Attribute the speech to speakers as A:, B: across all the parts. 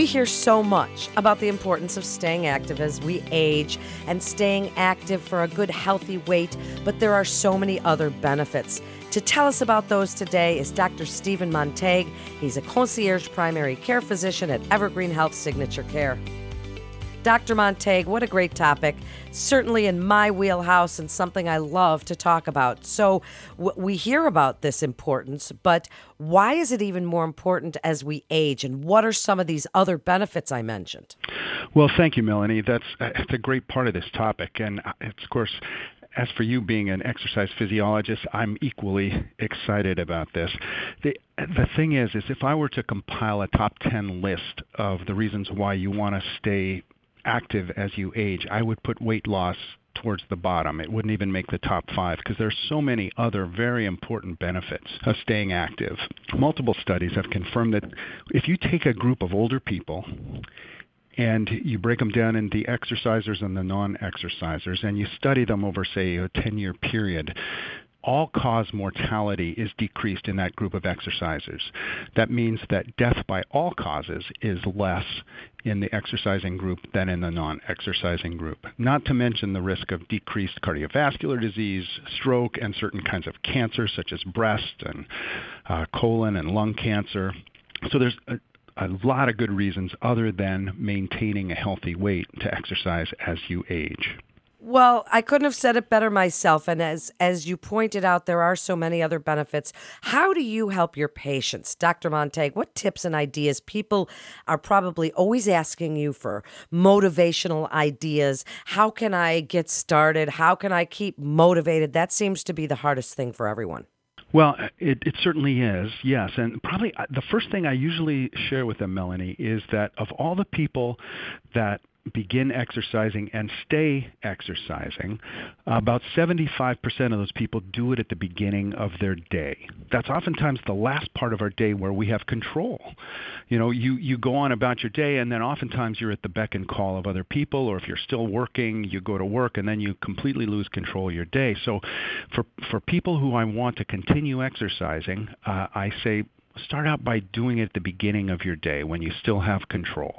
A: We hear so much about the importance of staying active as we age and staying active for a good, healthy weight, but there are so many other benefits. To tell us about those today is Dr. Steven Montague. He's a concierge primary care physician at Evergreen Health Signature Care. Dr. Montague, what a great topic. Certainly in my wheelhouse and something I love to talk about. So, w- we hear about this importance, but why is it even more important as we age? And what are some of these other benefits I mentioned?
B: Well, thank you, Melanie. That's, that's a great part of this topic. And uh, it's, of course, as for you being an exercise physiologist, I'm equally excited about this. The, the thing is, is if I were to compile a top 10 list of the reasons why you want to stay active as you age, I would put weight loss towards the bottom. It wouldn't even make the top five because there's so many other very important benefits of staying active. Multiple studies have confirmed that if you take a group of older people and you break them down into exercisers and the non-exercisers and you study them over say a 10 year period all cause mortality is decreased in that group of exercisers. That means that death by all causes is less in the exercising group than in the non exercising group. Not to mention the risk of decreased cardiovascular disease, stroke, and certain kinds of cancer such as breast and uh, colon and lung cancer. So there's a, a lot of good reasons other than maintaining a healthy weight to exercise as you age.
A: Well, I couldn't have said it better myself. And as as you pointed out, there are so many other benefits. How do you help your patients, Dr. Montague? What tips and ideas? People are probably always asking you for motivational ideas. How can I get started? How can I keep motivated? That seems to be the hardest thing for everyone.
B: Well, it, it certainly is, yes. And probably uh, the first thing I usually share with them, Melanie, is that of all the people that begin exercising and stay exercising, about 75% of those people do it at the beginning of their day. That's oftentimes the last part of our day where we have control. You know, you, you go on about your day, and then oftentimes you're at the beck and call of other people, or if you're still working, you go to work, and then you completely lose control of your day. So, for, for people who I want to continue exercising, uh, I say start out by doing it at the beginning of your day when you still have control.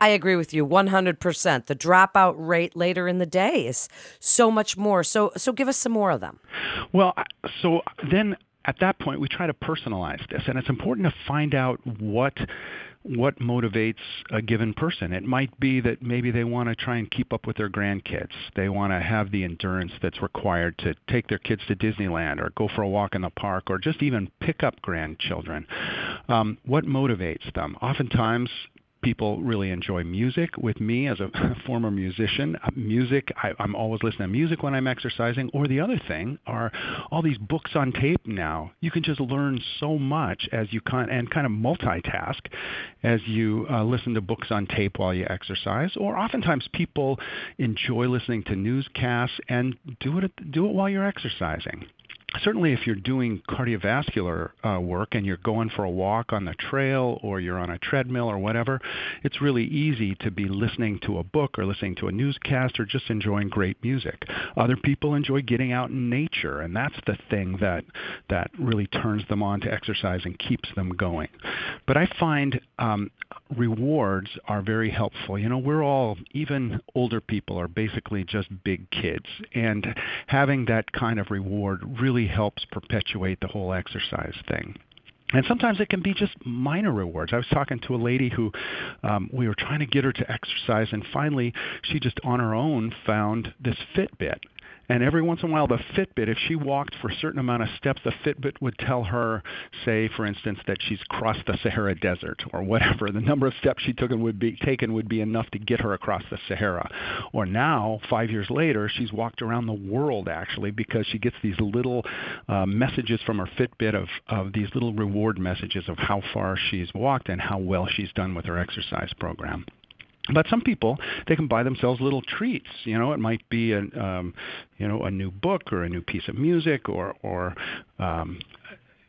A: I agree with you 100%. The dropout rate later in the day is so much more. So so give us some more of them.
B: Well, so then at that point we try to personalize this and it's important to find out what what motivates a given person. It might be that maybe they want to try and keep up with their grandkids. They want to have the endurance that's required to take their kids to Disneyland or go for a walk in the park or just even pick up grandchildren. Um, what motivates them? Oftentimes, people really enjoy music. With me, as a former musician, uh, music, I, I'm always listening to music when I'm exercising. Or the other thing are all these books on tape now. You can just learn so much as you kind and kind of multitask as you uh, listen to books on tape while you exercise. Or oftentimes people enjoy listening to newscasts and do it do it while you're exercising certainly if you're doing cardiovascular uh, work and you're going for a walk on the trail or you're on a treadmill or whatever, it's really easy to be listening to a book or listening to a newscast or just enjoying great music. Other people enjoy getting out in nature, and that's the thing that that really turns them on to exercise and keeps them going. But I find um, rewards are very helpful. You know, we're all even older people are basically just big kids, and having that kind of reward really helps perpetuate the whole exercise thing. And sometimes it can be just minor rewards. I was talking to a lady who um, we were trying to get her to exercise, and finally she just on her own found this Fitbit. And every once in a while, the Fitbit, if she walked for a certain amount of steps, the Fitbit would tell her, say, for instance, that she's crossed the Sahara Desert or whatever. The number of steps she took and would be taken would be enough to get her across the Sahara. Or now, five years later, she's walked around the world actually because she gets these little uh, messages from her Fitbit of, of these little reward messages of how far she's walked and how well she's done with her exercise program. But some people, they can buy themselves little treats. You know, it might be a, um, you know, a new book or a new piece of music or, or um,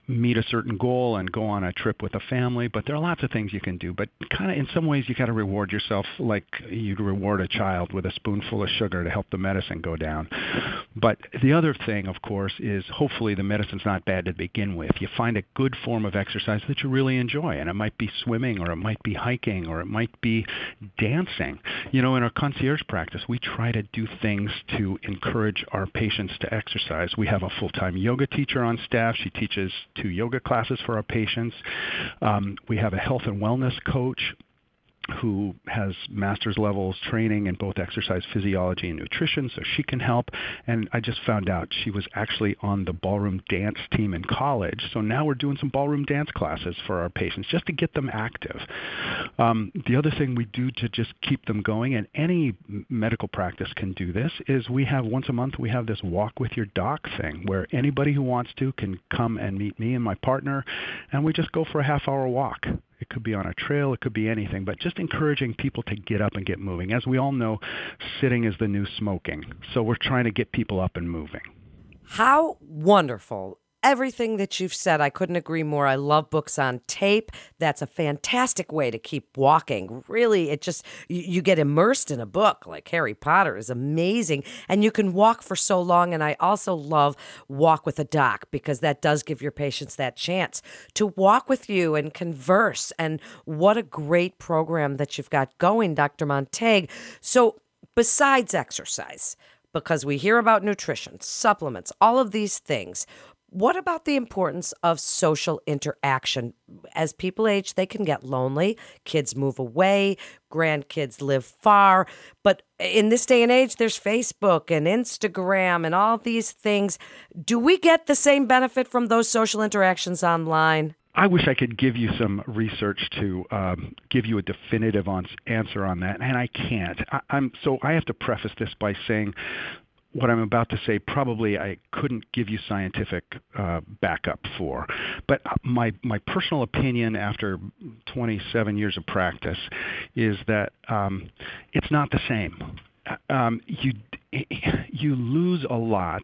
B: meet a certain goal and go on a trip with a family. But there are lots of things you can do. But kind of in some ways, you got to reward yourself like you'd reward a child with a spoonful of sugar to help the medicine go down. But the other thing, of course, is hopefully the medicine's not bad to begin with. You find a good form of exercise that you really enjoy, and it might be swimming, or it might be hiking, or it might be dancing. You know, in our concierge practice, we try to do things to encourage our patients to exercise. We have a full-time yoga teacher on staff. She teaches two yoga classes for our patients. Um, we have a health and wellness coach who has master's levels training in both exercise physiology and nutrition, so she can help. And I just found out she was actually on the ballroom dance team in college. So now we're doing some ballroom dance classes for our patients just to get them active. Um, the other thing we do to just keep them going, and any medical practice can do this, is we have once a month we have this walk with your doc thing where anybody who wants to can come and meet me and my partner, and we just go for a half hour walk it could be on a trail, it could be anything, but just encouraging people to get up and get moving. As we all know, sitting is the new smoking. So we're trying to get people up and moving.
A: How wonderful everything that you've said. I couldn't agree more. I love books on tape. That's a fantastic way to keep walking. Really, it just, you, you, get immersed in a book like Harry Potter is amazing. And you can walk for so long. And I also love Walk with a Doc because that does give your patients that chance to walk with you and converse. And what a great program that you've got going, Dr. Montague. So, besides exercise, because we hear about nutrition, supplements, all of these things. What about the importance of social interaction? As people age, they can get lonely. Kids move away, grandkids live far. But in this day and age, there's Facebook and Instagram and all these things. Do we get the same benefit from those social interactions online?
B: I wish I could give you some research to um, give you a definitive answer on that, and I can't. I, I'm so I have to preface this by saying what I'm about to say probably I couldn't give you scientific uh, backup for, but my my personal opinion after 27 years of practice is that um, it's not the same. Um, you you lose a lot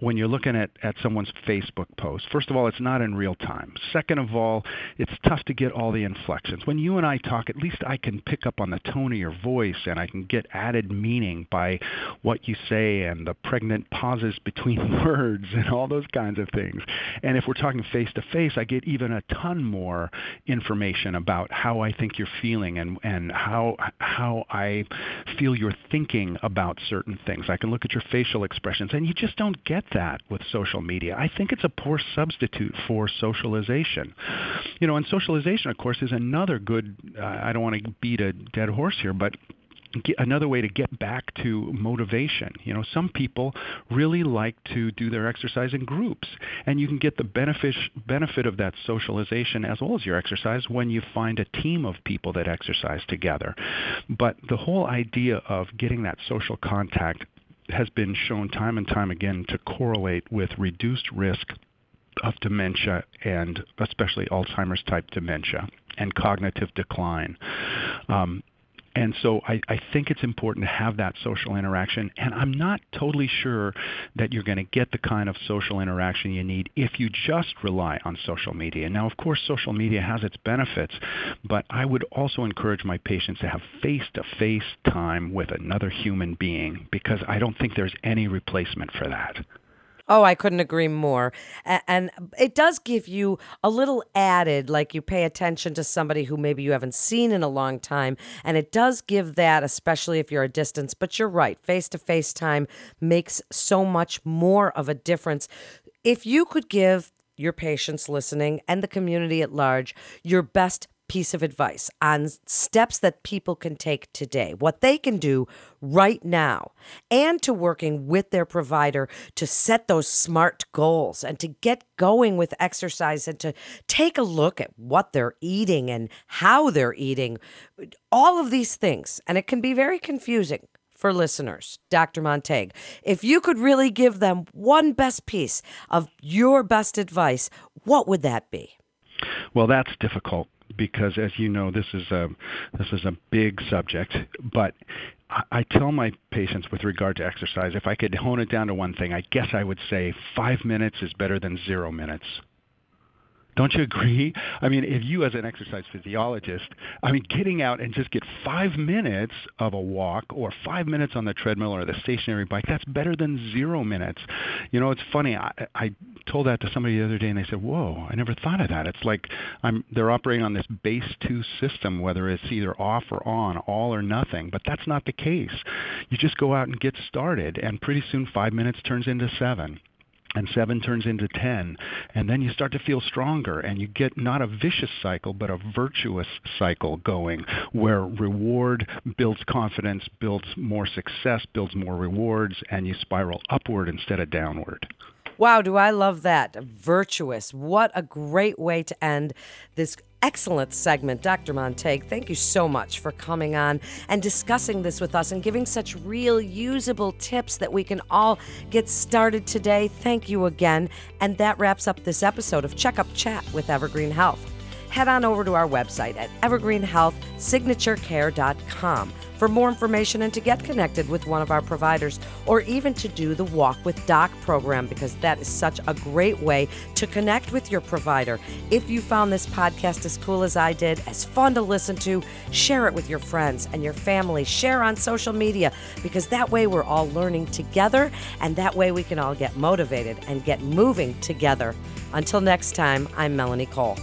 B: when you're looking at, at someone's Facebook post, first of all, it's not in real time. Second of all, it's tough to get all the inflections. When you and I talk, at least I can pick up on the tone of your voice and I can get added meaning by what you say and the pregnant pauses between words and all those kinds of things. And if we're talking face to face, I get even a ton more information about how I think you're feeling and, and how, how I feel you're thinking about certain things. I can look at your facial expressions and you just don't get that with social media. I think it's a poor substitute for socialization. You know, and socialization, of course, is another good. Uh, I don't want to beat a dead horse here, but another way to get back to motivation. You know, some people really like to do their exercise in groups, and you can get the benefit benefit of that socialization as well as your exercise when you find a team of people that exercise together. But the whole idea of getting that social contact has been shown time and time again to correlate with reduced risk of dementia and especially Alzheimer's type dementia and cognitive decline. Um, and so I, I think it's important to have that social interaction. And I'm not totally sure that you're going to get the kind of social interaction you need if you just rely on social media. Now, of course, social media has its benefits, but I would also encourage my patients to have face to face time with another human being because I don't think there's any replacement for that.
A: Oh, I couldn't agree more. And it does give you a little added, like you pay attention to somebody who maybe you haven't seen in a long time. And it does give that, especially if you're a distance. But you're right, face to face time makes so much more of a difference. If you could give your patients listening and the community at large your best piece of advice on steps that people can take today, what they can do right now, and to working with their provider to set those smart goals and to get going with exercise and to take a look at what they're eating and how they're eating, all of these things. And it can be very confusing for listeners, Dr. Montague, if you could really give them one best piece of your best advice, what would that be?
B: Well, that's difficult because, as you know, this is a this is a big subject. But I, I tell my patients with regard to exercise, if I could hone it down to one thing, I guess I would say five minutes is better than zero minutes. Don't you agree? I mean, if you as an exercise physiologist, I mean, getting out and just get five minutes of a walk or five minutes on the treadmill or the stationary bike, that's better than zero minutes. You know, it's funny. I, I told that to somebody the other day, and they said, "Whoa, I never thought of that." It's like I'm they're operating on this base two system, whether it's either off or on, all or nothing. But that's not the case. You just go out and get started, and pretty soon five minutes turns into seven and seven turns into ten. And then you start to feel stronger and you get not a vicious cycle but a virtuous cycle going where reward builds confidence builds more success builds more rewards and you spiral upward instead of downward
A: Wow, do I love that. Virtuous. What a great way to end this excellent segment. Dr. Montague, thank you so much for coming on and discussing this with us and giving such real usable tips that we can all get started today. Thank you again. And that wraps up this episode of Checkup Chat with Evergreen Health. Head on over to our website at evergreenhealthsignaturecare.com for more information and to get connected with one of our providers or even to do the Walk with Doc program because that is such a great way to connect with your provider. If you found this podcast as cool as I did, as fun to listen to, share it with your friends and your family. Share on social media because that way we're all learning together and that way we can all get motivated and get moving together. Until next time, I'm Melanie Cole.